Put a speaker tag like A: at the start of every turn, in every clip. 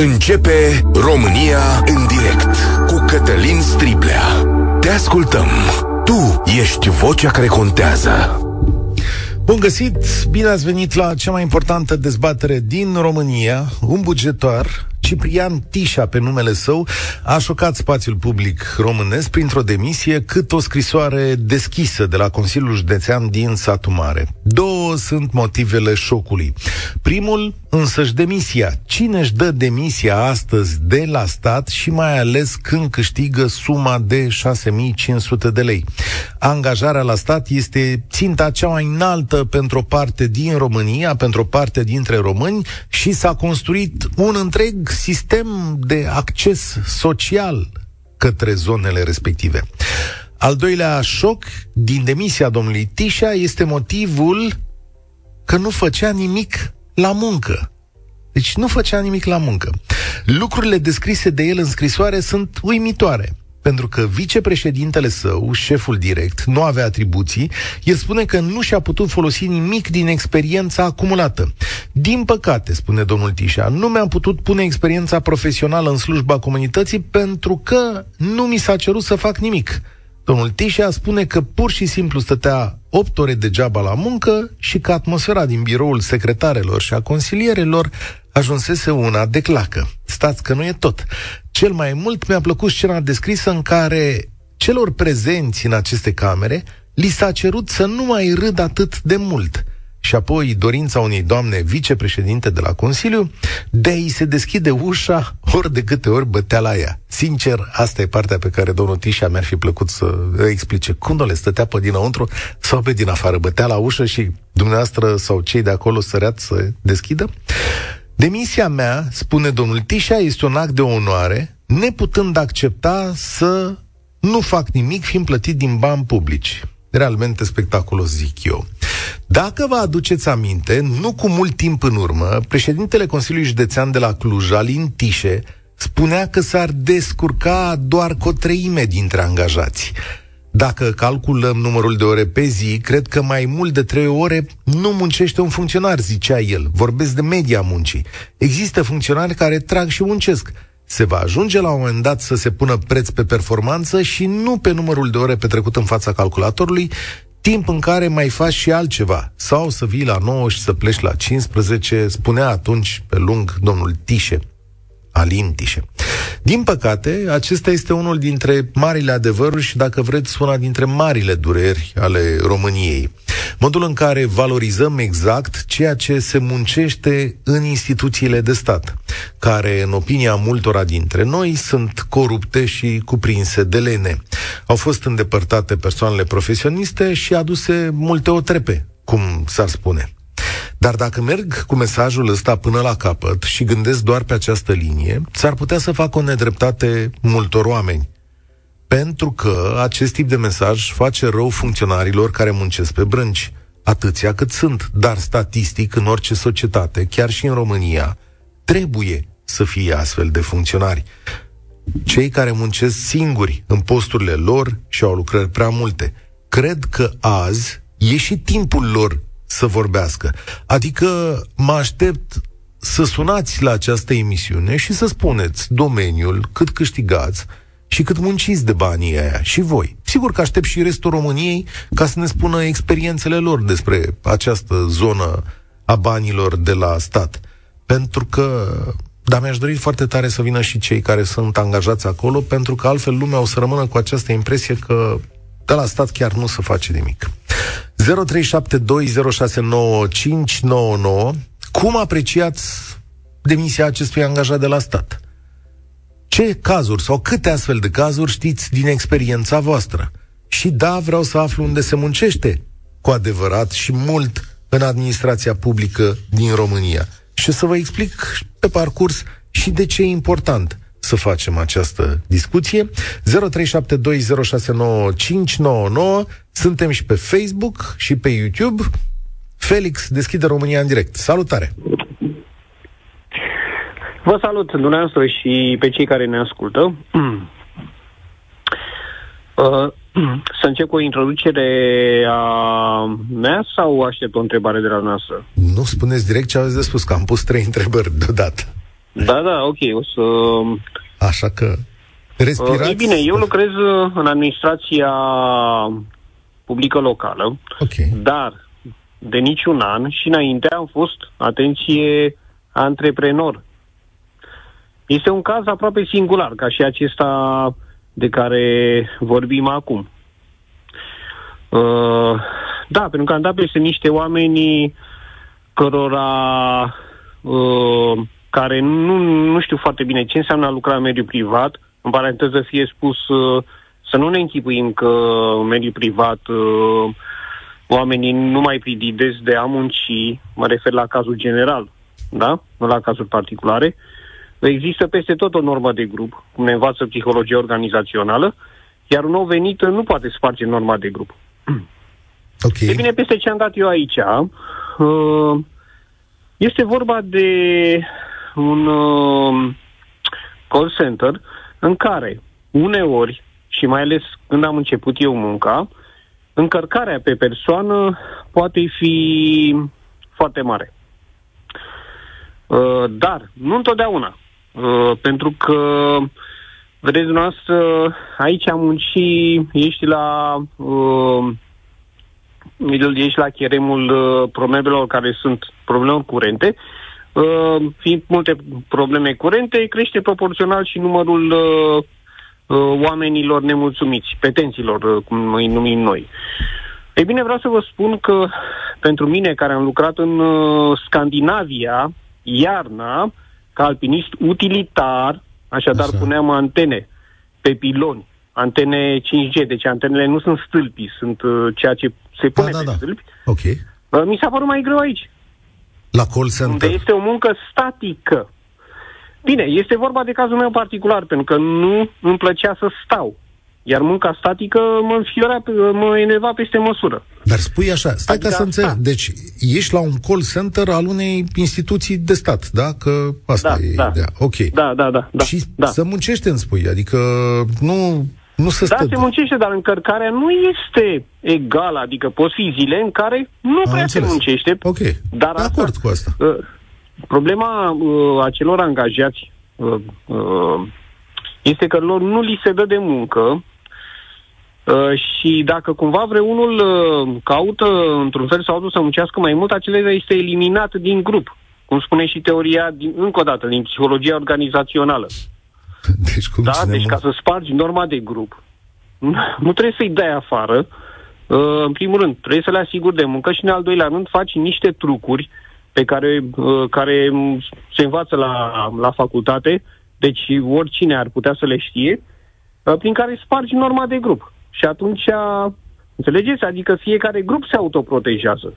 A: Începe România în direct cu Cătălin Striblea. Te ascultăm. Tu ești vocea care contează.
B: Bun găsit! Bine ați venit la cea mai importantă dezbatere din România. Un bugetar Ciprian Tișa, pe numele său, a șocat spațiul public românesc printr-o demisie cât o scrisoare deschisă de la Consiliul Județean din Satu Mare. Două sunt motivele șocului. Primul, însăși demisia. Cine își dă demisia astăzi de la stat și mai ales când câștigă suma de 6500 de lei? Angajarea la stat este ținta cea mai înaltă pentru o parte din România, pentru o parte dintre români și s-a construit un întreg sistem de acces social către zonele respective. Al doilea șoc din demisia domnului Tișa este motivul că nu făcea nimic la muncă. Deci nu făcea nimic la muncă. Lucrurile descrise de el în scrisoare sunt uimitoare pentru că vicepreședintele său, șeful direct, nu avea atribuții, el spune că nu și-a putut folosi nimic din experiența acumulată. Din păcate, spune domnul Tișa, nu mi-am putut pune experiența profesională în slujba comunității pentru că nu mi s-a cerut să fac nimic. Domnul Tișa spune că pur și simplu stătea 8 ore degeaba la muncă și că atmosfera din biroul secretarelor și a consilierelor ajunsese una de clacă. Stați că nu e tot. Cel mai mult mi-a plăcut scena descrisă în care celor prezenți în aceste camere li s-a cerut să nu mai râd atât de mult. Și apoi dorința unei doamne vicepreședinte de la Consiliu de a-i se deschide ușa ori de câte ori bătea la ea. Sincer, asta e partea pe care domnul Tișa mi-ar fi plăcut să explice. Cum le stătea pe dinăuntru sau pe din afară? Bătea la ușă și dumneavoastră sau cei de acolo săreați să deschidă? Demisia mea, spune domnul Tișa, este un act de onoare, neputând accepta să nu fac nimic fiind plătit din bani publici. Realmente spectaculos, zic eu. Dacă vă aduceți aminte, nu cu mult timp în urmă, președintele Consiliului Județean de la Cluj, Alin Tișe, spunea că s-ar descurca doar cu o treime dintre angajați. Dacă calculăm numărul de ore pe zi, cred că mai mult de trei ore nu muncește un funcționar, zicea el. Vorbesc de media muncii. Există funcționari care trag și muncesc. Se va ajunge la un moment dat să se pună preț pe performanță și nu pe numărul de ore petrecut în fața calculatorului, timp în care mai faci și altceva. Sau să vii la 9 și să pleci la 15, spunea atunci pe lung domnul Tișe. Alin Tișe. Din păcate, acesta este unul dintre marile adevăruri și, dacă vreți, una dintre marile dureri ale României. Modul în care valorizăm exact ceea ce se muncește în instituțiile de stat, care, în opinia multora dintre noi, sunt corupte și cuprinse de lene. Au fost îndepărtate persoanele profesioniste și aduse multe otrepe, cum s-ar spune. Dar dacă merg cu mesajul ăsta până la capăt și gândesc doar pe această linie, s-ar putea să fac o nedreptate multor oameni. Pentru că acest tip de mesaj face rău funcționarilor care muncesc pe brânci, atâția cât sunt, dar statistic în orice societate, chiar și în România, trebuie să fie astfel de funcționari. Cei care muncesc singuri în posturile lor și au lucrări prea multe, cred că azi e și timpul lor să vorbească. Adică mă aștept să sunați la această emisiune și să spuneți domeniul, cât câștigați și cât munciți de banii aia și voi. Sigur că aștept și restul României ca să ne spună experiențele lor despre această zonă a banilor de la stat. Pentru că, dar mi-aș dori foarte tare să vină și cei care sunt angajați acolo, pentru că altfel lumea o să rămână cu această impresie că de la stat chiar nu se face nimic. 0372069599 Cum apreciați demisia acestui angajat de la stat? Ce cazuri sau câte astfel de cazuri știți din experiența voastră? Și da, vreau să aflu unde se muncește cu adevărat și mult în administrația publică din România. Și să vă explic pe parcurs și de ce e important să facem această discuție. 0372069599 Suntem și pe Facebook și pe YouTube. Felix deschide România în direct. Salutare!
C: Vă salut dumneavoastră și pe cei care ne ascultă. Uh, să încep cu o introducere a mea sau aștept o întrebare de la noastră?
B: Nu spuneți direct ce aveți de spus, că am pus trei întrebări deodată.
C: Da, da, ok, o să...
B: Așa că respirați.
C: Uh, e bine, eu lucrez uh, în administrația publică locală,
B: okay.
C: dar de niciun an și înainte am fost, atenție, antreprenor. Este un caz aproape singular, ca și acesta de care vorbim acum. Uh, da, pentru că am dat peste niște oameni cărora uh, care nu, nu știu foarte bine ce înseamnă a lucra în mediul privat, în paranteză fie spus uh, să nu ne închipuim că în mediul privat uh, oamenii nu mai prididez de a munci, mă refer la cazul general, da? Nu la cazuri particulare. Există peste tot o normă de grup, cum ne învață psihologia organizațională, iar un nou venit nu poate sparge norma de grup.
B: Okay.
C: E bine, peste ce am dat eu aici, uh, este vorba de un uh, call center în care uneori, și mai ales când am început eu munca, încărcarea pe persoană poate fi foarte mare. Uh, dar, nu întotdeauna. Pentru că, vedeți dumneavoastră, aici am muncit, ești la uh, ești la cheremul uh, problemelor care sunt probleme curente, uh, fiind multe probleme curente, crește proporțional și numărul uh, uh, oamenilor nemulțumiți, petenților, uh, cum îi numim noi. Ei bine, vreau să vă spun că pentru mine, care am lucrat în uh, Scandinavia, iarna, ca alpinist utilitar, așadar Așa. puneam antene pe piloni, antene 5G, deci antenele nu sunt stâlpi, sunt uh, ceea ce se pune da, da, pe da. stâlpi.
B: Ok.
C: Uh, mi s-a părut mai greu aici.
B: La call center.
C: Unde este o muncă statică. Bine, este vorba de cazul meu particular, pentru că nu îmi plăcea să stau. Iar munca statică mă înfiorea, mă enerva peste măsură.
B: Dar spui așa, stai adică, ca să înțeleg. Da. Deci ești la un call center al unei instituții de stat, da? Că asta
C: da,
B: e
C: da.
B: ideea. Ok.
C: Da, da, da. da
B: și
C: da.
B: să muncește, îmi spui. Adică nu nu se
C: da,
B: stă.
C: se muncește, dar încărcarea nu este egală. Adică pot fi zile în care nu Am prea înțeles. se muncește.
B: Ok,
C: dar
B: de acord cu asta.
C: Uh, problema uh, acelor angajați uh, uh, este că lor nu li se dă de muncă uh, și dacă cumva vreunul uh, caută într-un fel sau altul să muncească mai mult, acela este eliminat din grup. Cum spune și teoria, din, încă o dată, din psihologia organizațională.
B: Deci, cum
C: da, deci ca să spargi norma de grup, nu trebuie să-i dai afară. Uh, în primul rând, trebuie să le asiguri de muncă și în al doilea rând faci niște trucuri pe care, uh, care se învață la, la facultate, deci oricine ar putea să le știe, uh, prin care spargi norma de grup. Și atunci, înțelegeți? Adică fiecare grup se autoprotejează.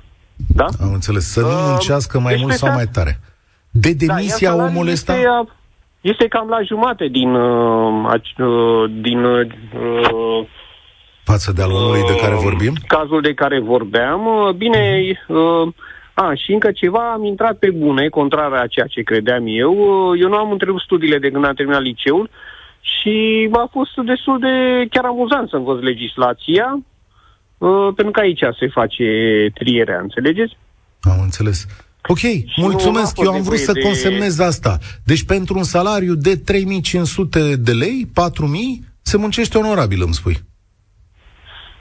C: Da?
B: Am înțeles. Să nu muncească mai deci mult sau mai tare. De da, demisia da, omului ăsta... Este,
C: este cam la jumate din... Uh, uh, din uh,
B: Față de al omului uh, de care vorbim?
C: Cazul de care vorbeam. Uh, bine, uh, a, și încă ceva, am intrat pe bune, contrar a ceea ce credeam eu. Uh, eu nu am întrerupt studiile de când am terminat liceul și a fost destul de chiar amuzant să învăț legislația, uh, pentru că aici se face trierea, înțelegeți?
B: Am înțeles. Ok, și mulțumesc. Eu am vrut să de... consemnez asta. Deci pentru un salariu de 3500 de lei, 4000, se muncește onorabil, îmi spui.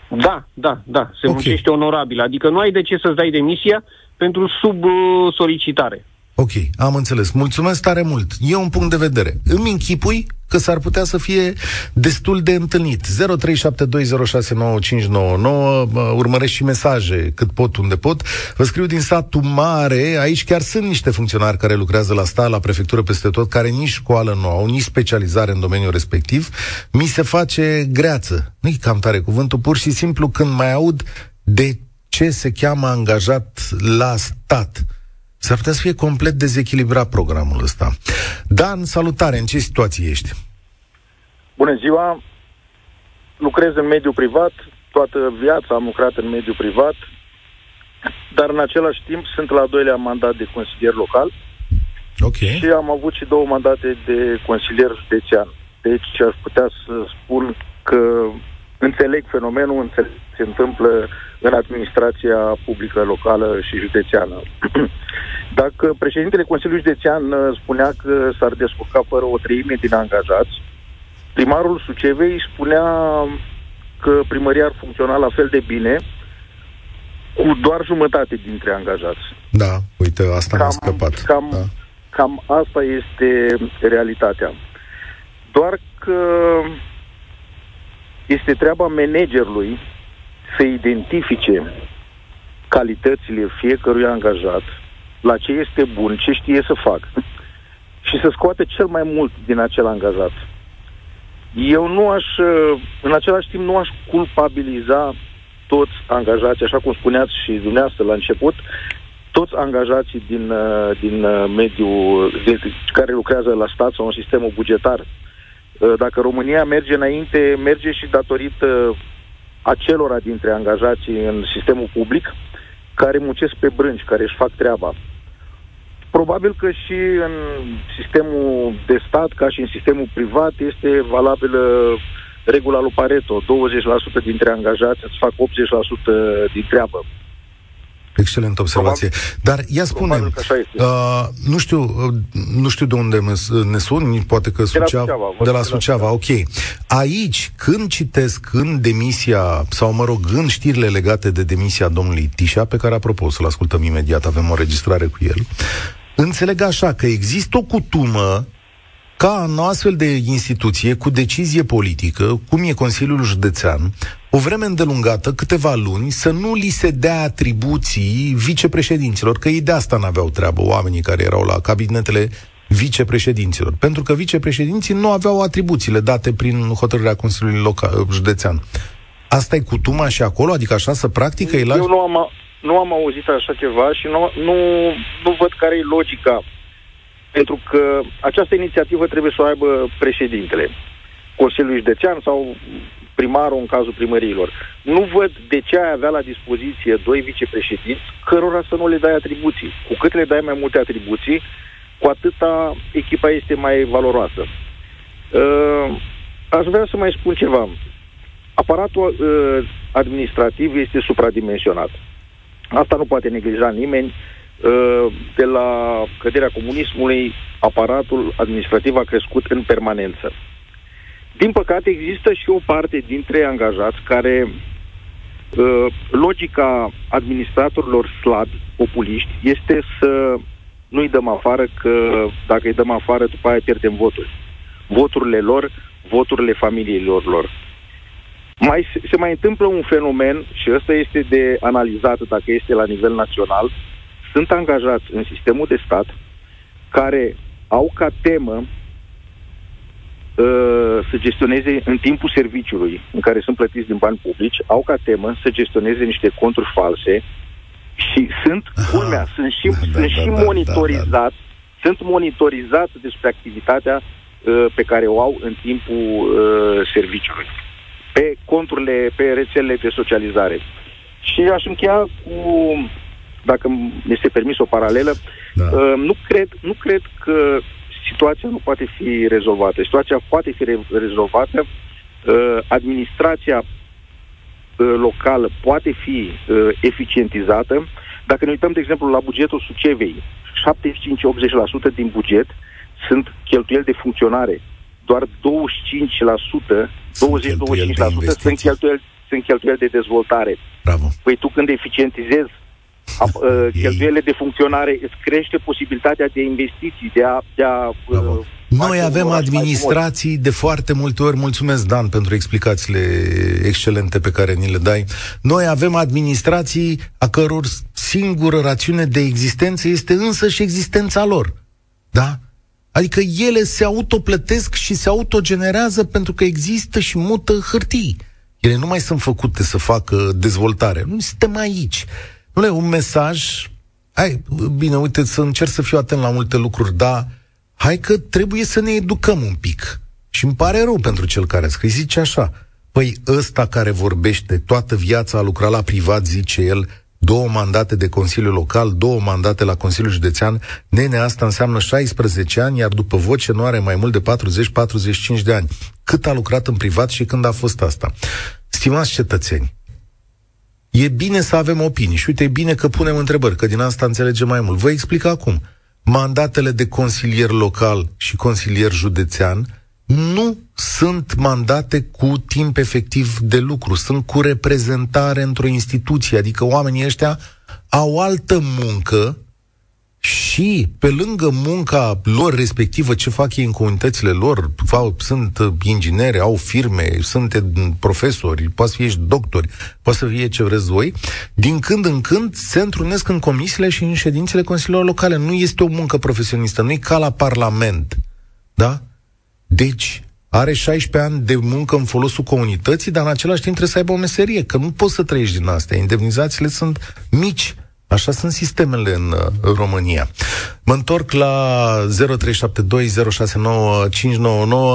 C: Da, da, da, se okay. muncește onorabil. Adică nu ai de ce să-ți dai demisia pentru sub-solicitare.
B: Ok, am înțeles. Mulțumesc tare mult. E un punct de vedere. Îmi închipui că s-ar putea să fie destul de întâlnit. 0372069599, urmăresc și mesaje cât pot, unde pot. Vă scriu din satul mare, aici chiar sunt niște funcționari care lucrează la sta, la prefectură peste tot, care nici școală nu au, nici specializare în domeniul respectiv. Mi se face greață. Nu-i cam tare cuvântul, pur și simplu când mai aud de ce se cheamă angajat la stat S-ar putea să fie complet dezechilibrat programul ăsta. Dan, salutare, în ce situație ești?
D: Bună ziua! Lucrez în mediul privat, toată viața am lucrat în mediul privat, dar în același timp sunt la doilea mandat de consilier local
B: okay.
D: și am avut și două mandate de consilier județean. Deci aș putea să spun că înțeleg fenomenul, înțeleg ce se întâmplă în administrația publică locală și județeană. Dacă președintele Consiliului Județean uh, spunea că s-ar descurca fără o treime din angajați, primarul Sucevei spunea că primăria ar funcționa la fel de bine cu doar jumătate dintre angajați.
B: Da, uite, asta cam, mi-a scăpat.
D: Cam,
B: da.
D: cam asta este realitatea. Doar că este treaba managerului să identifice calitățile fiecărui angajat, la ce este bun, ce știe să facă și să scoate cel mai mult din acel angajat. Eu nu aș, în același timp, nu aș culpabiliza toți angajații, așa cum spuneați și dumneavoastră la început, toți angajații din, din mediul de, care lucrează la stat sau în sistemul bugetar. Dacă România merge înainte, merge și datorită acelora dintre angajații în sistemul public care muncesc pe brânci, care își fac treaba. Probabil că și în sistemul de stat, ca și în sistemul privat, este valabilă regula lui Pareto. 20% dintre angajați îți fac 80% din treabă.
B: Excelentă observație. Probabil, Dar ia spune, uh, nu știu, uh, nu știu de unde ne suni, poate că Suceava, de la Suceava. De la Suceava, ok. Aici, când citesc în demisia, sau mă rog, în știrile legate de demisia domnului Tișa, pe care, apropo, să-l ascultăm imediat, avem o registrare cu el, înțeleg așa că există o cutumă ca în o astfel de instituție cu decizie politică, cum e Consiliul Județean, o vreme îndelungată, câteva luni, să nu li se dea atribuții vicepreședinților, că ei de asta n-aveau treabă, oamenii care erau la cabinetele vicepreședinților, pentru că vicepreședinții nu aveau atribuțiile date prin hotărârea Consiliului local, Județean. Asta e cutuma și acolo? Adică așa să practică?
D: Eu nu am, nu am auzit așa ceva și nu, nu, nu văd care e logica. Pentru că această inițiativă trebuie să o aibă președintele Consiliului Județean sau primarul în cazul primăriilor. Nu văd de ce ai avea la dispoziție doi vicepreședinți cărora să nu le dai atribuții. Cu cât le dai mai multe atribuții, cu atâta echipa este mai valoroasă. Uh, aș vrea să mai spun ceva. Aparatul uh, administrativ este supradimensionat. Uh, Asta nu poate neglija nimeni. Uh, de la căderea comunismului, aparatul administrativ a crescut în permanență. Din păcate, există și o parte dintre angajați care uh, logica administratorilor slabi, populiști, este să nu-i dăm afară, că dacă îi dăm afară, după aia pierdem voturi. Voturile lor, voturile familiilor lor mai, se mai întâmplă un fenomen, și ăsta este de analizat dacă este la nivel național, sunt angajați în sistemul de stat care au ca temă uh, să gestioneze în timpul serviciului în care sunt plătiți din bani publici, au ca temă să gestioneze niște conturi false și sunt, culmea, sunt și, da, sunt da, și da, monitorizați, da, da. sunt monitorizați despre activitatea uh, pe care o au în timpul uh, serviciului pe conturile, pe rețelele de socializare. Și aș încheia cu, dacă este permis o paralelă, da. uh, nu, cred, nu cred că situația nu poate fi rezolvată. Situația poate fi re- rezolvată, uh, administrația uh, locală poate fi uh, eficientizată. Dacă ne uităm, de exemplu, la bugetul Sucevei, 75-80% din buget sunt cheltuieli de funcționare doar 25%, 20-25% sunt cheltuieli, sunt cheltuieli de dezvoltare.
B: Bravo.
D: Păi tu când eficientizezi uh, cheltuielile de funcționare, îți crește posibilitatea de investiții, de a... De a uh,
B: noi avem administrații de foarte multe ori, mulțumesc Dan pentru explicațiile excelente pe care ni le dai, noi avem administrații a căror singură rațiune de existență este însă și existența lor. Da? Adică ele se autoplătesc și se autogenerează pentru că există și mută hârtii. Ele nu mai sunt făcute să facă dezvoltare. Nu suntem aici. Nu e un mesaj. Hai, bine, uite, să încerc să fiu atent la multe lucruri, dar hai că trebuie să ne educăm un pic. Și îmi pare rău pentru cel care a scris. Zice așa, păi ăsta care vorbește toată viața a lucrat la privat, zice el, două mandate de Consiliu Local, două mandate la Consiliul Județean, nene, asta înseamnă 16 ani, iar după voce nu are mai mult de 40-45 de ani. Cât a lucrat în privat și când a fost asta? Stimați cetățeni, e bine să avem opinii și uite, e bine că punem întrebări, că din asta înțelegem mai mult. Vă explic acum. Mandatele de consilier local și consilier județean nu sunt mandate cu timp efectiv de lucru, sunt cu reprezentare într-o instituție, adică oamenii ăștia au altă muncă și pe lângă munca lor respectivă, ce fac ei în comunitățile lor, sunt ingineri, au firme, sunt profesori, poate să fie și doctori, poate să fie ce vreți voi, din când în când se întrunesc în comisiile și în ședințele consiliilor locale. Nu este o muncă profesionistă, nu e ca la Parlament. Da? Deci, are 16 ani de muncă în folosul comunității, dar în același timp trebuie să aibă o meserie, că nu poți să trăiești din asta. Indemnizațiile sunt mici. Așa sunt sistemele în uh, România. Mă întorc la 0372069599.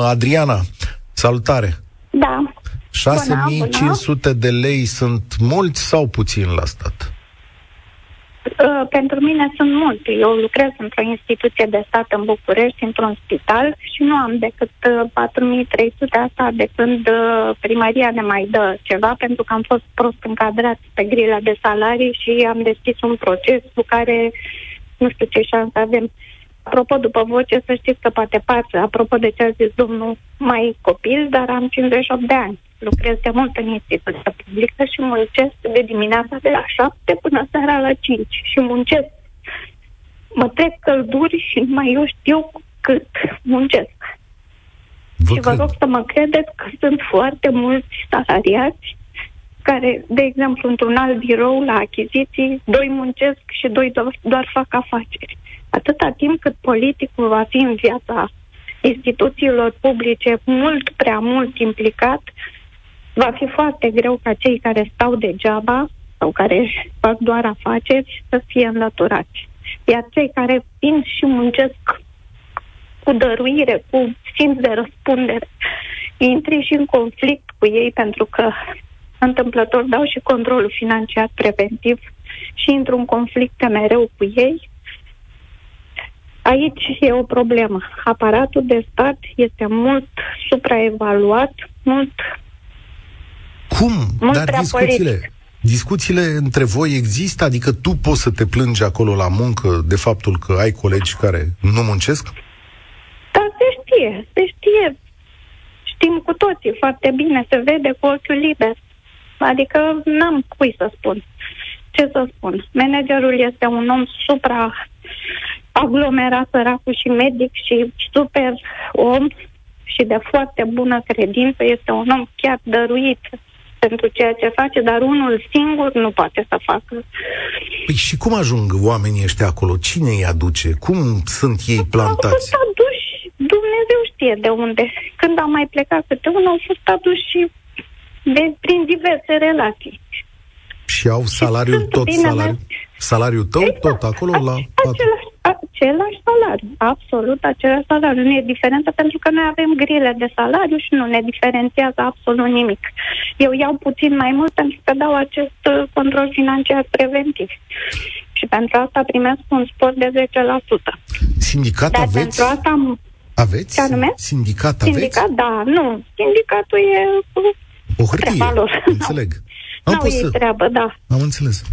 B: Adriana, salutare!
E: Da.
B: 6500 de lei sunt mulți sau puțin la stat?
E: Uh, pentru mine sunt multe. Eu lucrez într-o instituție de stat în București, într-un spital și nu am decât uh, 4300 asta de când uh, primăria ne mai dă ceva, pentru că am fost prost încadrat pe grila de salarii și am deschis un proces cu care nu știu ce șansă avem. Apropo, după voce, să știți că poate pasă, apropo de ce a zis domnul, mai copil, dar am 58 de ani lucrez de mult în instituția publică și muncesc de dimineața de la 7 până seara la 5 și muncesc. Mă trec călduri și mai eu știu cât muncesc. Vă și vă rog să mă credeți că sunt foarte mulți salariați care, de exemplu, într-un alt birou la achiziții, doi muncesc și doi doar, doar fac afaceri. Atâta timp cât politicul va fi în viața instituțiilor publice mult prea mult implicat, va fi foarte greu ca cei care stau degeaba sau care fac doar afaceri să fie înlăturați. Iar cei care vin și muncesc cu dăruire, cu simț de răspundere, intri și în conflict cu ei pentru că întâmplător dau și controlul financiar preventiv și intru în conflict mereu cu ei, Aici e o problemă. Aparatul de stat este mult supraevaluat, mult
B: cum? Mult Dar discuțiile, politic. discuțiile între voi există? Adică tu poți să te plângi acolo la muncă de faptul că ai colegi care nu muncesc?
E: Da, se știe, se știe. Știm cu toții foarte bine, se vede cu ochiul liber. Adică n-am cui să spun. Ce să spun? Managerul este un om supra aglomerat, săracul și medic și super om și de foarte bună credință. Este un om chiar dăruit pentru ceea ce face, dar unul singur nu poate să facă.
B: Păi și cum ajung oamenii ăștia acolo? Cine îi aduce? Cum sunt ei plantați?
E: Au fost aduși, Dumnezeu știe de unde. Când am mai plecat câte unul, au fost aduși de, prin diverse relații.
B: Și au salariul și tot salariul? Salariul tău exact, tot acolo la...
E: Același, același salariu, absolut același salariu. Nu e diferență pentru că noi avem grile de salariu și nu ne diferențiază absolut nimic. Eu iau puțin mai mult pentru că dau acest uh, control financiar preventiv. Și pentru asta primesc un spor de 10%.
B: Sindicat Dar aveți? pentru asta am... Aveți?
E: Ce anume?
B: Sindicat aveți?
E: Sindicat, da, nu. Sindicatul e
B: o hârtie, lor. înțeleg.
E: Am nu e să... treabă, da.
B: Am înțeles.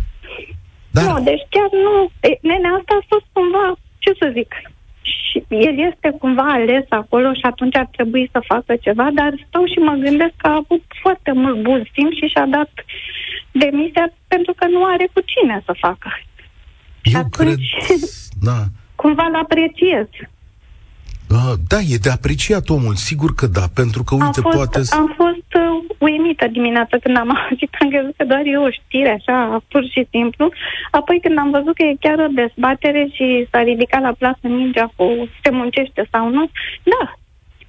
E: Dar... Nu, deci chiar nu. E, nene, asta a fost cumva, ce să zic, și el este cumva ales acolo și atunci ar trebui să facă ceva, dar stau și mă gândesc că a avut foarte mult bun simț și și-a dat demisia pentru că nu are cu cine să facă.
B: Eu și atunci, cred... Da.
E: Cumva l-apreciez.
B: Da, da, e de apreciat omul, sigur că da, pentru că, uite,
E: am fost,
B: poate...
E: Am fost uh, uimită dimineața când am auzit, am crezut că doar e o știre, așa, pur și simplu. Apoi când am văzut că e chiar o dezbatere și s-a ridicat la plasă mingea cu se muncește sau nu, da,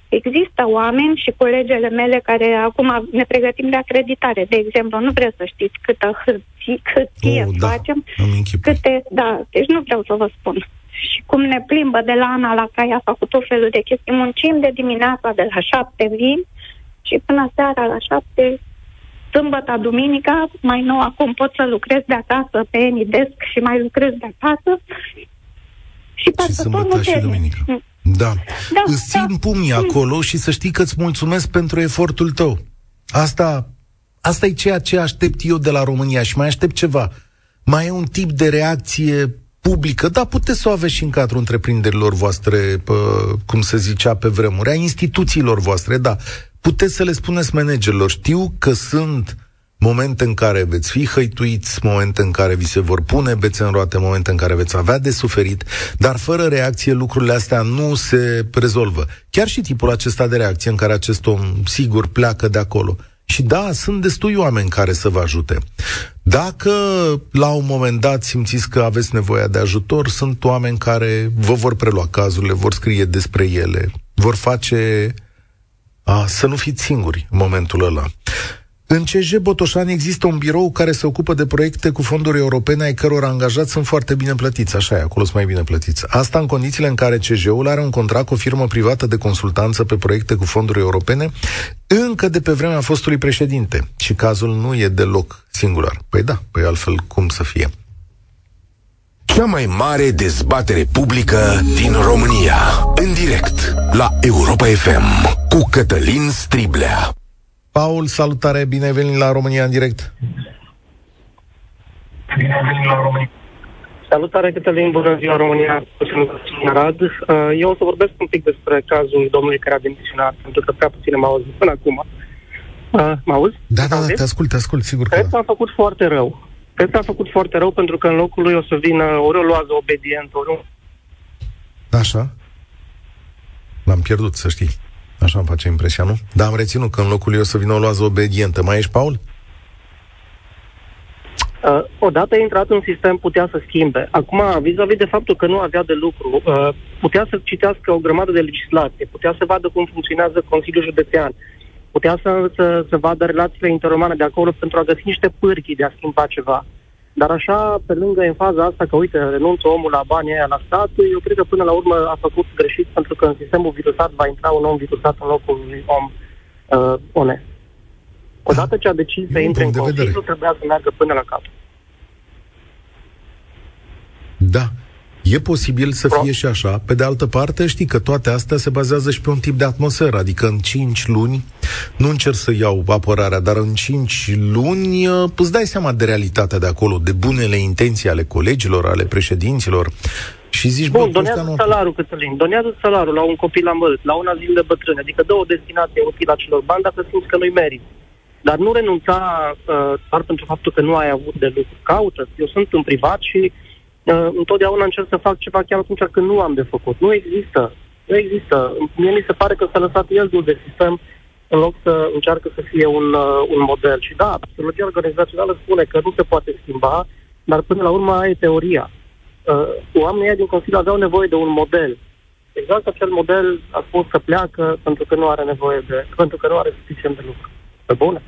E: Există oameni și colegele mele care acum ne pregătim de acreditare, de exemplu, nu vreau să știți câtă hârtie, hârtie oh, da, facem, câte, da, deci nu vreau să vă spun și cum ne plimbă de la Ana la Cai, a făcut tot felul de chestii. Muncim de dimineața de la șapte vin și până seara la șapte sâmbătă, duminica, mai nou acum pot să lucrez de acasă pe Enidesk și mai lucrez de acasă.
B: Și, și sâmbătă și duminică. Mm. Da. da. Îți țin da. pumnii mm. acolo și să știi că îți mulțumesc pentru efortul tău. Asta Asta e ceea ce aștept eu de la România și mai aștept ceva. Mai e un tip de reacție publică, da, puteți să o aveți și în cadrul întreprinderilor voastre, pă, cum se zicea pe vremuri, a instituțiilor voastre, da. Puteți să le spuneți managerilor, știu că sunt momente în care veți fi hăituiți, momente în care vi se vor pune bețe în roate, momente în care veți avea de suferit, dar fără reacție lucrurile astea nu se rezolvă. Chiar și tipul acesta de reacție în care acest om, sigur, pleacă de acolo. Și da, sunt destui oameni care să vă ajute. Dacă la un moment dat simțiți că aveți nevoie de ajutor, sunt oameni care vă vor prelua cazurile, vor scrie despre ele, vor face a, să nu fiți singuri în momentul ăla. În CJ Botoșani există un birou care se ocupă de proiecte cu fonduri europene ai căror angajați sunt foarte bine plătiți. Așa e, acolo sunt mai bine plătiți. Asta în condițiile în care CJ-ul are un contract cu o firmă privată de consultanță pe proiecte cu fonduri europene încă de pe vremea fostului președinte. Și cazul nu e deloc singular. Păi da, păi altfel cum să fie?
A: Cea mai mare dezbatere publică din România. În direct la Europa FM cu Cătălin Striblea.
B: Paul, salutare, bine ai venit la România în direct.
F: Bine ai venit la România. Salutare, Cătălin, bună ziua, România, Arad. Uh, eu o să vorbesc un pic despre cazul domnului care a demisionat, pentru că prea puțin m-au auzit până acum. Uh, mă auzi?
B: Da, da, da, te ascult, te ascult, sigur
F: că Cred că a făcut foarte rău. Cred că a făcut foarte rău pentru că în locul lui o să vină ori o luază obedient, ori un...
B: Așa. L-am pierdut, să știi. Așa îmi face impresia, nu? Dar am reținut că în locul ei o să vină o loază obedientă. Mai ești, Paul?
F: Uh, odată intrat în sistem, putea să schimbe. Acum, vis-a-vis de faptul că nu avea de lucru, uh, putea să citească o grămadă de legislație, putea să vadă cum funcționează Consiliul Județean, putea să, să, să vadă relațiile interumane de acolo pentru a găsi niște pârchii de a schimba ceva. Dar așa, pe lângă în faza asta că, uite, renunță omul la banii aia la stat, eu cred că până la urmă a făcut greșit pentru că în sistemul virusat va intra un om virusat în locul unui om uh, onest. Odată ce a decis să intre în Consiliu, trebuia să meargă până la cap.
B: Da. E posibil să fie și așa. Pe de altă parte, știi că toate astea se bazează și pe un tip de atmosferă. Adică în 5 luni, nu încerc să iau apărarea, dar în 5 luni uh, îți dai seama de realitatea de acolo, de bunele intenții ale colegilor, ale președinților. Și zici,
F: Bun, bă, donează nu... salariul, Cătălin, donează salariul la un copil amărât, la un azil de bătrâni, adică dă o destinație utilă acelor bani dacă simți că nu-i meriți. Dar nu renunța uh, doar pentru faptul că nu ai avut de lucru. Caută. Eu sunt în privat și uh, întotdeauna încerc să fac ceva chiar atunci când nu am de făcut. Nu există. Nu există. Mie mi se pare că s-a lăsat el de sistem în loc să încearcă să fie un, uh, un model. Și da, psihologia organizațională spune că nu se poate schimba, dar până la urmă ai teoria. Uh, oamenii din Consiliu aveau nevoie de un model. Exact acel model a spus că pleacă pentru că nu are nevoie de, pentru că nu are suficient de lucru. Pe bune.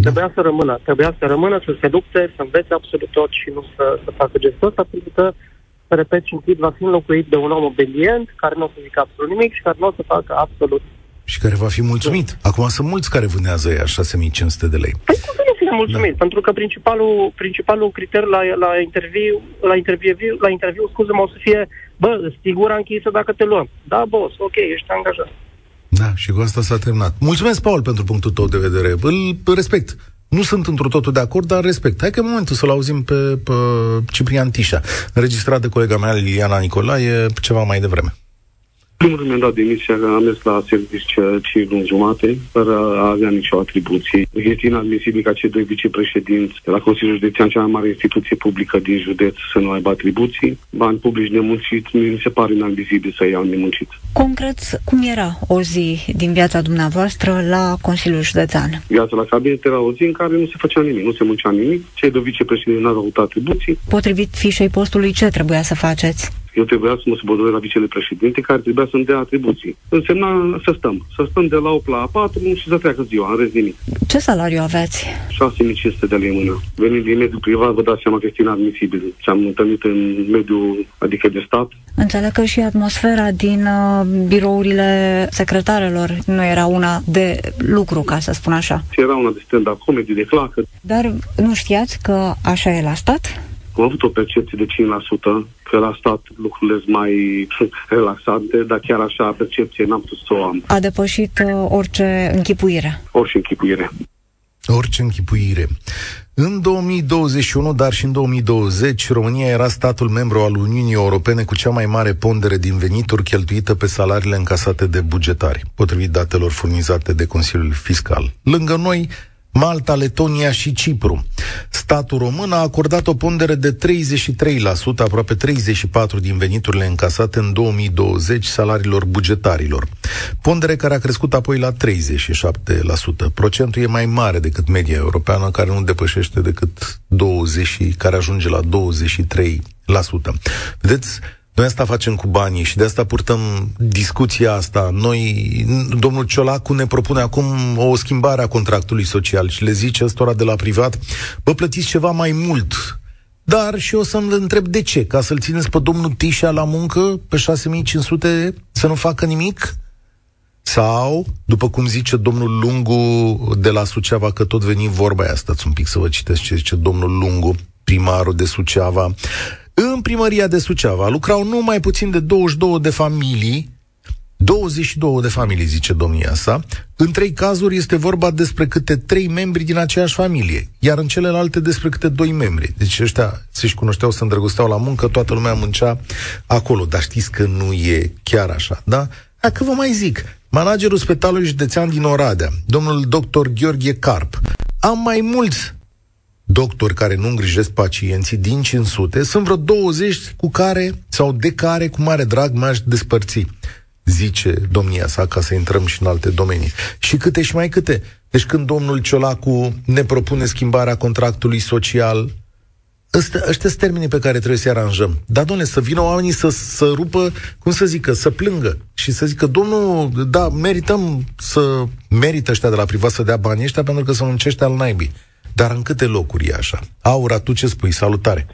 F: Da. Trebuia să rămână, trebuia să rămână, să se lupte, să învețe absolut tot și nu să, să facă gestul ăsta, pentru că, repet, și va fi înlocuit de un om obedient, care nu o să zică absolut nimic și care nu o să facă absolut
B: și care va fi mulțumit. Da. Acum sunt mulți care vânează ea 6500 de lei.
F: Păi cum să nu fie mulțumit? Da. Pentru că principalul, principalul criteriu la, la interviu, la interviu, la interviu, scuză-mă, o să fie, bă, sigura închisă dacă te luăm. Da, boss, ok, ești angajat.
B: Da, și cu asta s-a terminat. Mulțumesc, Paul, pentru punctul tău de vedere. Îl respect. Nu sunt într totul de acord, dar respect. Hai că e momentul să-l auzim pe, pe Ciprian Tișa, înregistrat de colega mea Liliana Nicolae ceva mai devreme
G: primul rând mi-am dat demisia că am mers la serviciu 5 luni jumate, fără a avea nicio atribuție. Este inadmisibil ca cei doi vicepreședinți de la Consiliul Județean, cea mai mare instituție publică din județ, să nu aibă atribuții. Bani publici nemunciți, mi se pare inadmisibil să iau nemuncit.
H: Concret, cum era o zi din viața dumneavoastră la Consiliul Județean?
G: Viața la cabinet era o zi în care nu se făcea nimic, nu se muncea nimic, cei doi vicepreședinți nu au avut atribuții.
H: Potrivit fișei postului, ce trebuia să faceți?
G: Eu trebuia să mă subordonez la vicepreședinte care trebuia să-mi dea atribuții. Însemna să stăm. Să stăm de la 8 la 4 și să treacă ziua, în rest nimic.
H: Ce salariu aveți?
G: 6500 de lei mână. Venind din mediul privat, vă dați seama că este inadmisibil. Ce-am întâlnit în mediul, adică de stat.
H: Înțeleg că și atmosfera din uh, birourile secretarelor nu era una de lucru, ca să spun așa.
G: Era una de stand-up comedy, de clacă.
H: Dar nu știați că așa e la stat?
G: Am avut o percepție de 5%, că la stat lucrurile sunt mai relaxante, dar chiar așa percepție n-am putut să o am.
H: A depășit uh, orice închipuire.
G: Orice închipuire.
B: Orice închipuire. În 2021, dar și în 2020, România era statul membru al Uniunii Europene cu cea mai mare pondere din venituri cheltuită pe salariile încasate de bugetari, potrivit datelor furnizate de Consiliul Fiscal. Lângă noi, Malta, Letonia și Cipru. Statul român a acordat o pondere de 33%, aproape 34% din veniturile încasate în 2020 salariilor bugetarilor. Pondere care a crescut apoi la 37%. Procentul e mai mare decât media europeană, care nu depășește decât 20, care ajunge la 23%. Vedeți, noi asta facem cu banii și de asta purtăm discuția asta. Noi, domnul Ciolacu ne propune acum o schimbare a contractului social și le zice ăstora de la privat, vă plătiți ceva mai mult. Dar și o să-mi întreb de ce, ca să-l țineți pe domnul Tișa la muncă pe 6500 să nu facă nimic? Sau, după cum zice domnul Lungu de la Suceava, că tot veni vorba aia, stați un pic să vă citesc ce zice domnul Lungu, primarul de Suceava, în primăria de Suceava lucrau numai puțin de 22 de familii, 22 de familii, zice domnia sa. În trei cazuri este vorba despre câte trei membri din aceeași familie, iar în celelalte despre câte doi membri. Deci ăștia se-și cunoșteau, se îndrăgosteau la muncă, toată lumea muncea acolo. Dar știți că nu e chiar așa, da? Dacă vă mai zic, managerul Spitalului Județean din Oradea, domnul doctor Gheorghe Carp, am mai mulți doctori care nu îngrijesc pacienții din 500, sunt vreo 20 cu care, sau de care, cu mare drag, m-aș despărți, zice domnia sa, ca să intrăm și în alte domenii. Și câte și mai câte. Deci când domnul Ciolacu ne propune schimbarea contractului social, Ăsta, ăștia sunt termenii pe care trebuie să-i aranjăm. Dar, domnule, să vină oamenii să, să rupă, cum să zică, să plângă și să zică, domnul, da, merităm să merită ăștia de la privat să dea banii ăștia pentru că să muncește al naibii. Dar în câte locuri e așa? Aura, tu ce spui? Salutare!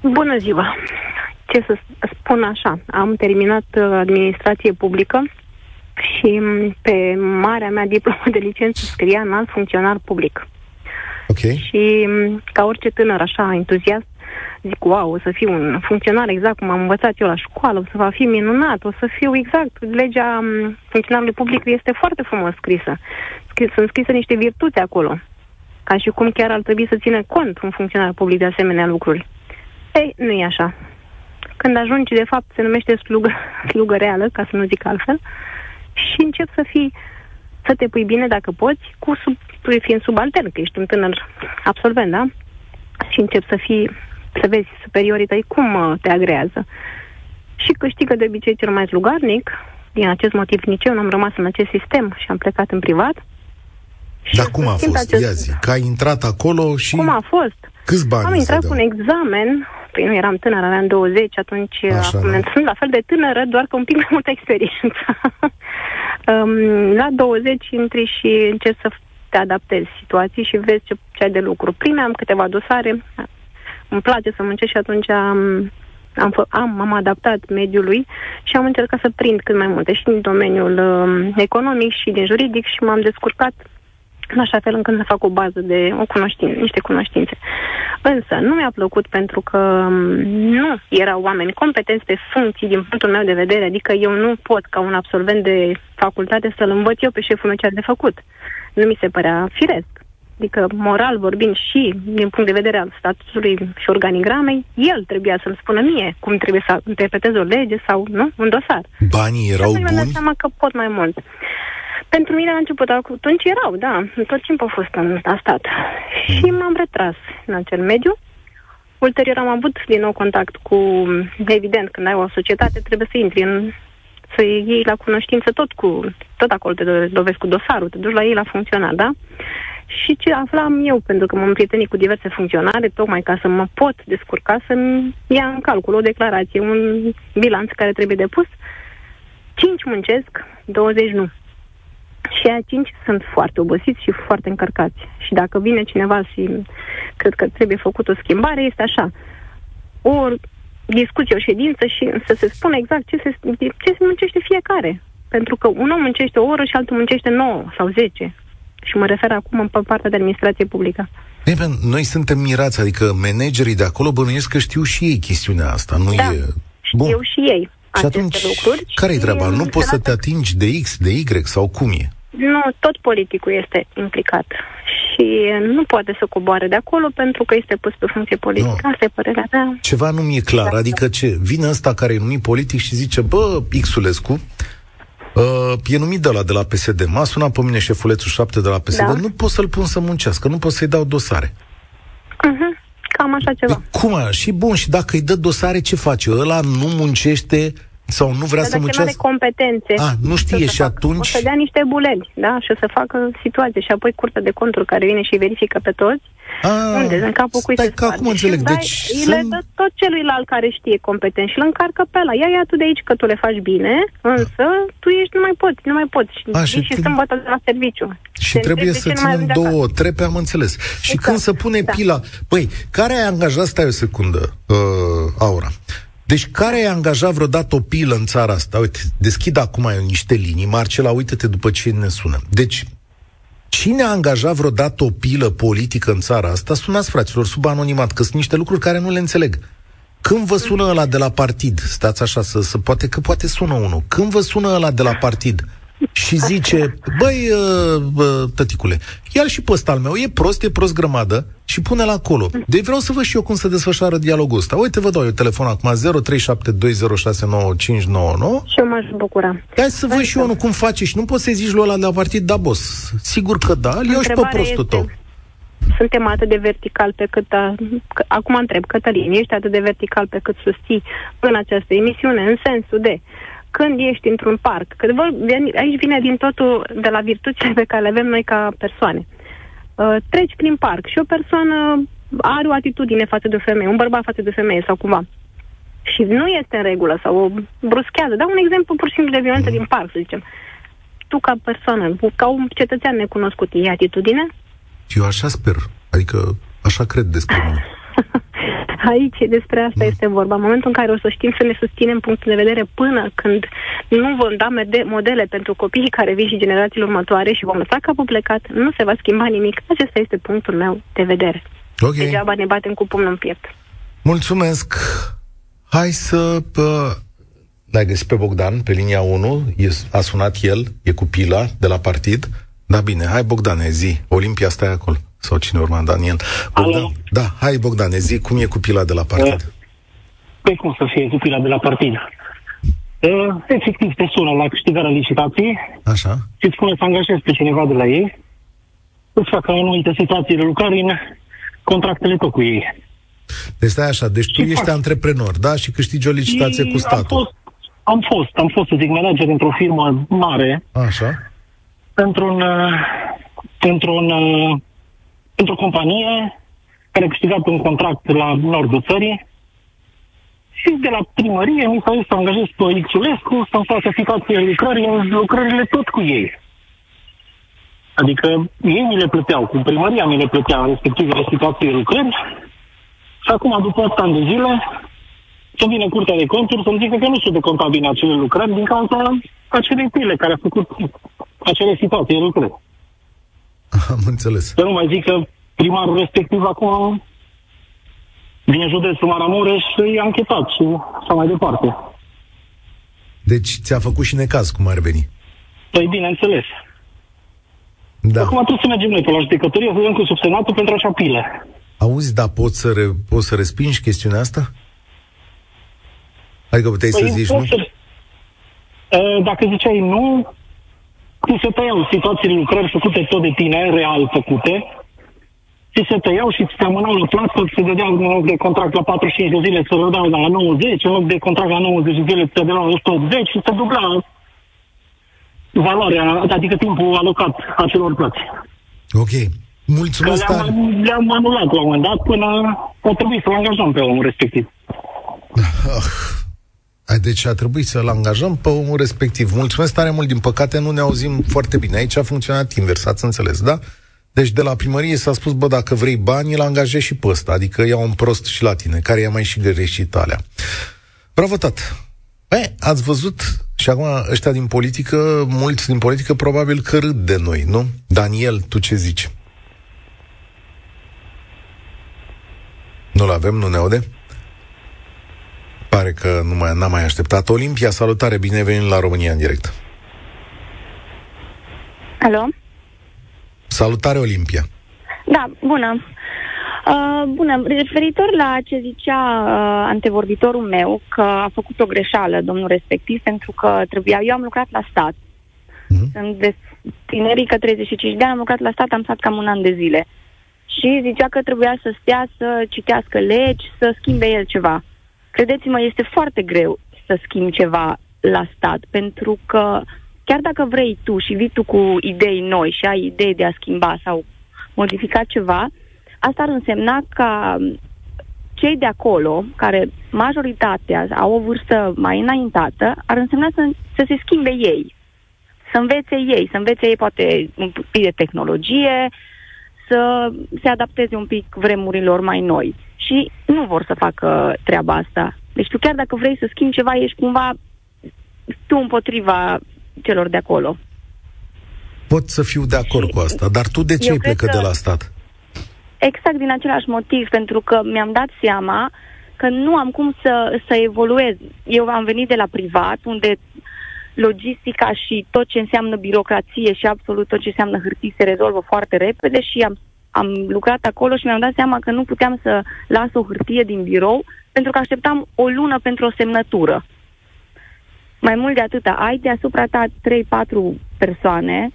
I: Bună ziua! Ce să spun așa, am terminat uh, administrație publică și mm, pe marea mea diplomă de licență scria înalt funcționar public.
B: Ok.
I: Și mm, ca orice tânăr așa entuziast, zic, wow, o să fiu un funcționar exact cum am învățat eu la școală, o să va fi minunat, o să fiu exact. Legea mm, funcționarului public este foarte frumos scrisă. Sunt scrise niște virtuți acolo ca și cum chiar ar trebui să țină cont un funcționar public de asemenea lucruri. Ei, nu e așa. Când ajungi, de fapt, se numește slugă, slugă reală, ca să nu zic altfel, și încep să fii, să te pui bine dacă poți, cu sub, fiind subaltern, că ești un tânăr absolvent, da? Și încep să fii, să vezi superiorii tăi cum uh, te agrează. Și câștigă de obicei cel mai slugarnic, din acest motiv nici eu n-am rămas în acest sistem și am plecat în privat,
B: dar cum a fost? Acest... Ia zi, că ai intrat acolo și...
I: Cum a fost?
B: Câți bani
I: Am intrat cu un examen, păi nu eram tânără, aveam 20, atunci Așa, acum da. sunt la fel de tânără, doar că un pic mai multă experiență. um, la 20 intri și încerci să te adaptezi situații și vezi ce, ce ai de lucru. Prime am câteva dosare, îmi place să muncesc și atunci am, am, fă, am, am adaptat mediului și am încercat să prind cât mai multe și din domeniul um, economic și din juridic și m-am descurcat în așa fel încât să fac o bază de o cunoștin, niște cunoștințe. Însă nu mi-a plăcut pentru că mm, nu erau oameni competenți pe funcții din punctul meu de vedere, adică eu nu pot ca un absolvent de facultate să-l învăț eu pe șeful meu ce are de făcut. Nu mi se părea firesc. Adică, moral vorbind și din punct de vedere al statutului și organigramei, el trebuia să-mi spună mie cum trebuie să interpretez o lege sau, nu, un dosar.
B: Banii erau buni?
I: Mi-am seama că pot mai mult. Pentru mine la început, atunci erau, da, tot timpul a fost în stat. Și mm. m-am retras în acel mediu. Ulterior am avut din nou contact cu, evident, când ai o societate, trebuie să intri în să iei la cunoștință tot cu, tot acolo te dovezi cu dosarul, te duci la ei la funcționar, da? Și ce aflam eu, pentru că m-am prietenit cu diverse funcționare, tocmai ca să mă pot descurca, să-mi ia în calcul o declarație, un bilanț care trebuie depus. 5 muncesc, 20 nu. Și aia cinci sunt foarte obosiți și foarte încărcați. Și dacă vine cineva și cred că trebuie făcut o schimbare, este așa. O discuție, o ședință și să se spună exact ce se, ce se muncește fiecare. Pentru că un om muncește o oră și altul muncește 9 sau 10. Și mă refer acum în partea de administrație publică.
B: Noi suntem mirați, adică managerii de acolo bănuiesc că știu și ei chestiunea asta, nu
I: da,
B: e...
I: Bun. știu și ei
B: și atunci,
I: lucruri.
B: care e treaba? Nu poți să te atingi de X, de Y sau cum e?
I: nu, tot politicul este implicat și nu poate să coboare de acolo pentru că este pus pe funcție politică.
B: Nu.
I: Asta e părerea mea.
B: Ceva nu mi-e clar, adică ce? Vine ăsta care e numit politic și zice, bă, Xulescu, Uh, e numit de la de la PSD. M-a sunat pe mine șefulețul 7 de la PSD.
I: Da.
B: Nu pot să-l pun să muncească, nu pot să-i dau dosare.
I: Uh-huh. Cam așa ceva.
B: Păi cum a? Și bun, și dacă îi dă dosare, ce face? Ăla nu muncește sau nu vrea
I: Dar
B: să
I: dacă nu are
B: muncească?
I: competențe.
B: A, nu știe
I: ce să
B: și
I: facă?
B: atunci-
I: O să dea niște buleli, da? Și o să facă situație. Și apoi curtea de conturi care vine și verifică pe toți.
B: A,
I: unde? În capul cui
B: stai
I: se
B: că acum
I: sparge.
B: înțeleg.
I: Și îți
B: Deci
I: dai, îi le
B: sunt-
I: dă tot celuilalt care știe competent și îl încarcă pe ăla. Ia, ia tu de aici că tu le faci bine, însă tu ești, nu mai poți, nu mai poți. Și,
B: A, și
I: și, și
B: când-
I: sâmbătă de la serviciu.
B: Și
I: Te
B: trebuie
I: întrebi
B: să
I: de ce nu mai
B: ținem
I: ajunge
B: două
I: acasă.
B: trepe, am înțeles. Și
I: Exact,
B: când se pune
I: da.
B: pila... Băi, care ai angajat, stai o secundă, uh, Aura, deci care ai angajat vreodată o pilă în țara asta? Uite, deschid acum eu niște linii. Marcela, uite-te după ce ne sună. Deci, cine a angajat vreodată o pilă politică în țara asta? Sunați, fraților, sub anonimat, că sunt niște lucruri care nu le înțeleg. Când vă sună ăla de la partid, stați așa să, să poate că poate sună unul. Când vă sună ăla de la partid și zice, băi, uh, bă, tăticule, ia și pe ăsta al meu, e prost, e prost grămadă și pune-l acolo. Deci vreau să văd și eu cum se desfășoară dialogul ăsta. Uite, vă dau eu telefon acum 0372069599.
I: Și eu m-aș bucura.
B: Hai să văd și eu nu cum face și nu poți să-i zici lui ăla de la partid, da, boss. Sigur că da, îl iau și pe
I: Întrebarea
B: prostul
I: este,
B: tău.
I: Suntem atât de vertical pe cât... A, că, acum întreb, Cătălin, ești atât de vertical pe cât susții în această emisiune, în sensul de când ești într-un parc, că vor, veni- aici vine din totul de la virtuțile pe care le avem noi ca persoane. Uh, treci prin parc și o persoană are o atitudine față de o femeie, un bărbat față de o femeie sau cumva. Și nu este în regulă sau o bruschează. Dau un exemplu pur și simplu de violență din parc, să zicem. Tu ca persoană, ca un cetățean necunoscut, e atitudine?
B: Eu așa sper. Adică așa cred despre mine.
I: Aici despre asta este vorba. În momentul în care o să știm să ne susținem punctul de vedere până când nu vom da mede- modele pentru copiii care vin și generațiile următoare și vom lăsa capul plecat, nu se va schimba nimic. Acesta este punctul meu de vedere.
B: Ok.
I: Degeaba ne batem cu pumnul în piept.
B: Mulțumesc. Hai să... Pă... L-ai găsit pe Bogdan, pe linia 1, e, a sunat el, e cu pila de la partid. Da, bine, hai Bogdane, zi. Olimpia, stai acolo. Sau cine urma, Daniel. Bogdan,
J: Alo?
B: da, hai Bogdane, zi, cum e cu pila de la partid?
J: Păi cum să fie cu pila de la partid? Uh, efectiv, te sună la câștigarea licitației
B: Așa?
J: și îți spune să angajezi pe cineva de la ei, îți facă anumite situații de lucrare în contractele tot cu ei.
B: Deci stai așa, deci tu
J: Și
B: ești
J: fac.
B: antreprenor, da? Și câștigi o licitație
J: Și
B: cu statul.
J: Am fost, am fost, am fost, să zic, manager într-o firmă mare,
B: Așa?
J: într-un, uh, într-un, uh, într-o companie care a câștigat un contract la nordul țării și de la primărie mi s-a zis să angajez pe Xulescu să-mi facă situație lucrări, lucrările tot cu ei. Adică ei mi le plăteau, cu primăria mi le plătea respectivele situații de lucrări și acum, după 8 ani de zile, să vină Curtea de Conturi să-mi zică că nu sunt de contat bine acele lucrări din cauza acelei pile care a făcut acele situații de lucrări.
B: Am înțeles.
J: Să nu mai zic că primarul respectiv acum din județul Maramureș e anchetat și așa mai departe.
B: Deci ți-a făcut și necaz, cum ar veni.
J: Păi bineînțeles.
B: Da.
J: Acum trebuie să mergem noi pe la judecătorie, să vedem cu subsenatul pentru așa pile.
B: Auzi, da, poți să, re, poți să respingi chestiunea asta? Adică puteai să zici,
J: pot
B: nu?
J: să- Uh, Dacă ziceai nu, ți se tăiau situațiile lucrări făcute tot de tine, real făcute, ți se tăiau și ți se amânau la plată, ți se dădea în loc de contract la 45 de zile, ți se dădeau la 90, în loc de contract la 90 de zile, ți se dădeau la 180 și se dubla valoarea, adică timpul alocat acelor plăți.
B: Ok.
J: Că
B: Mulțumesc tare.
J: le-am, le-am anulat la un moment dat până a trebuit să-l angajăm pe omul respectiv.
B: Ai, Deci a trebuit să-l angajăm pe omul respectiv. Mulțumesc tare mult. Din păcate nu ne auzim foarte bine. Aici a funcționat invers, ați înțeles, da? Deci de la primărie s-a spus, bă, dacă vrei bani, îl angajezi și pe ăsta. Adică ia un prost și la tine, care i-a mai și greșit alea. Bravo, tat! Băi, ați văzut, și acum ăștia din politică, mulți din politică probabil că râd de noi, nu? Daniel, tu ce zici? Nu-l avem, nu ne aude? Pare că nu mai, n-am mai așteptat. Olimpia, salutare, bine ai venit la România în direct.
K: Alo?
B: Salutare, Olimpia!
K: Da, bună! Uh, bună, referitor la ce zicea uh, antevorbitorul meu, că a făcut o greșeală domnul respectiv, pentru că trebuia... Eu am lucrat la stat. Mm-hmm. Sunt de tinerică, 35 de ani, am lucrat la stat, am stat cam un an de zile. Și zicea că trebuia să stea să citească legi, să schimbe el ceva. Credeți-mă, este foarte greu să schimbi ceva la stat, pentru că chiar dacă vrei tu și vii tu cu idei noi și ai idei de a schimba sau modifica ceva, asta ar însemna ca cei de acolo, care majoritatea au o vârstă mai înaintată, ar însemna să, să se schimbe ei, să învețe ei, să învețe ei poate un pic de tehnologie, să se adapteze un pic vremurilor mai noi. Și nu vor să facă treaba asta. Deci tu chiar dacă vrei să schimbi ceva, ești cumva tu împotriva celor de acolo.
B: Pot să fiu de acord și cu asta, dar tu de ce ai plecat că... de la stat?
K: Exact din același motiv, pentru că mi-am dat seama că nu am cum să, să evoluez. Eu am venit de la privat, unde logistica și tot ce înseamnă birocrație și absolut tot ce înseamnă hârtii se rezolvă foarte repede și am, am lucrat acolo și mi-am dat seama că nu puteam să las o hârtie din birou pentru că așteptam o lună pentru o semnătură. Mai mult de atâta, ai deasupra ta 3-4 persoane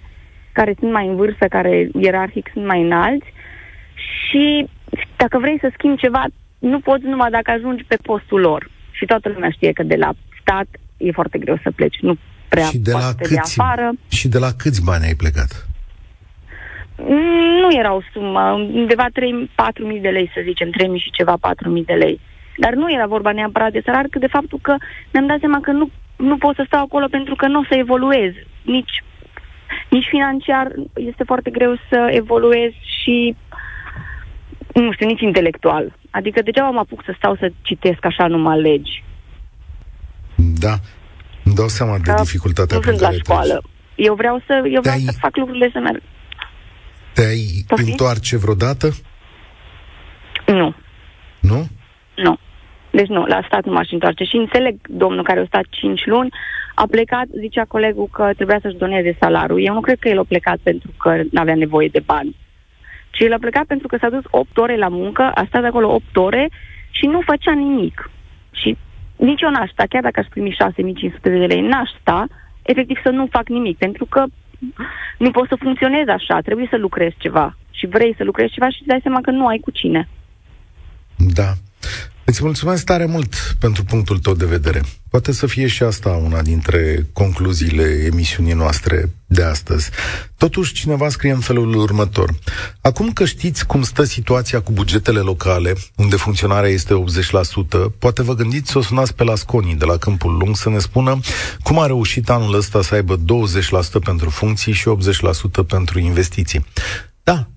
K: care sunt mai în vârstă, care ierarhic sunt mai înalți și dacă vrei să schimbi ceva, nu poți numai dacă ajungi pe postul lor. Și toată lumea știe că de la stat e foarte greu să pleci. Nu prea
B: și de la câți,
K: de afară.
B: Și de la câți bani ai plecat?
K: Nu era o sumă, undeva 3-4 mii de lei, să zicem, 3 mii și ceva, 4 mii de lei. Dar nu era vorba neapărat de salariu, cât de faptul că mi-am dat seama că nu, nu pot să stau acolo pentru că nu o să evoluez. Nici, nici financiar este foarte greu să evoluez și nu știu, nici intelectual. Adică degeaba mă apuc să stau să citesc așa numai legi.
B: Da, îmi dau seama de dificultatea
K: nu
B: prin
K: care la școală. Treci. Eu vreau să eu vreau să fac lucrurile să merg.
B: Te-ai întoarce vreodată?
K: Nu.
B: Nu?
K: Nu. Deci nu, la stat nu m-aș întoarce. Și înțeleg domnul care a stat 5 luni, a plecat, zicea colegul că trebuia să-și doneze salariul. Eu nu cred că el a plecat pentru că nu avea nevoie de bani. Ci el a plecat pentru că s-a dus 8 ore la muncă, a stat acolo 8 ore și nu făcea nimic. Și nici eu n-aș sta, chiar dacă aș primi 6500 de lei, n-aș sta, efectiv să nu fac nimic, pentru că nu poți să funcționezi așa, trebuie să lucrezi ceva. Și vrei să lucrezi ceva și îți dai seama că nu ai cu cine.
B: Da. Îți mulțumesc tare mult pentru punctul tău de vedere. Poate să fie și asta una dintre concluziile emisiunii noastre de astăzi. Totuși, cineva scrie în felul următor. Acum că știți cum stă situația cu bugetele locale, unde funcționarea este 80%, poate vă gândiți să o sunați pe la Sconi de la Câmpul Lung să ne spună cum a reușit anul ăsta să aibă 20% pentru funcții și 80% pentru investiții. Da,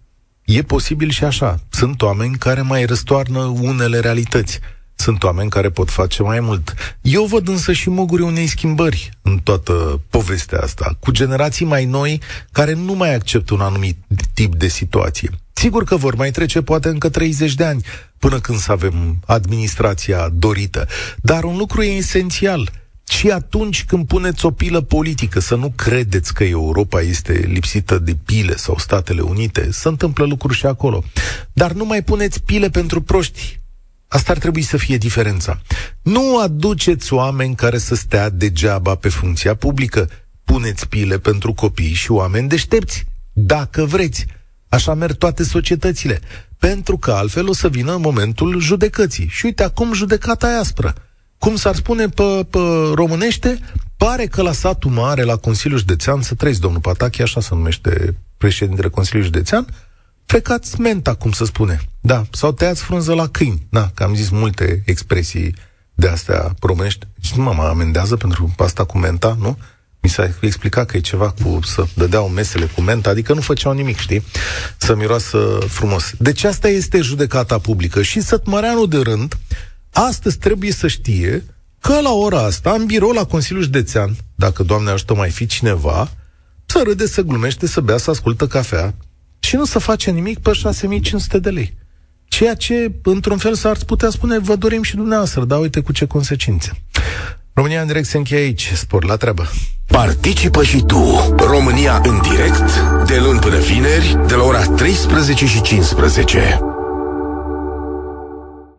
B: E posibil și așa. Sunt oameni care mai răstoarnă unele realități. Sunt oameni care pot face mai mult. Eu văd însă și moguri unei schimbări în toată povestea asta, cu generații mai noi care nu mai acceptă un anumit tip de situație. Sigur că vor mai trece poate încă 30 de ani până când să avem administrația dorită, dar un lucru e esențial – și atunci când puneți o pilă politică, să nu credeți că Europa este lipsită de pile sau Statele Unite, se întâmplă lucruri și acolo. Dar nu mai puneți pile pentru proști. Asta ar trebui să fie diferența. Nu aduceți oameni care să stea degeaba pe funcția publică. Puneți pile pentru copii și oameni deștepți, dacă vreți. Așa merg toate societățile. Pentru că altfel o să vină momentul judecății. Și uite, acum judecata e aspră cum s-ar spune pe, pe românește, pare că la satul mare, la Consiliul Județean, să trăiți, domnul Patachi, așa se numește președintele Consiliului Județean, frecați menta, cum să spune. Da, sau tăiați frunză la câini. Da, că am zis multe expresii de astea românești. Și nu mă amendează pentru asta cu menta, nu? Mi s-a explicat că e ceva cu să dădeau mesele cu menta, adică nu făceau nimic, știi? Să miroasă frumos. Deci asta este judecata publică. Și Sătmăreanu de rând astăzi trebuie să știe că la ora asta, în birou la Consiliul Județean, dacă Doamne ajută mai fi cineva, să râde, să glumește, să bea, să ascultă cafea și nu să face nimic pe 6500 de lei. Ceea ce, într-un fel, s-ar putea spune, vă dorim și dumneavoastră, dar uite cu ce consecințe. România în direct se încheie aici. Spor la treabă.
A: Participă și tu. România în direct, de luni până vineri, de la ora 13 și 15.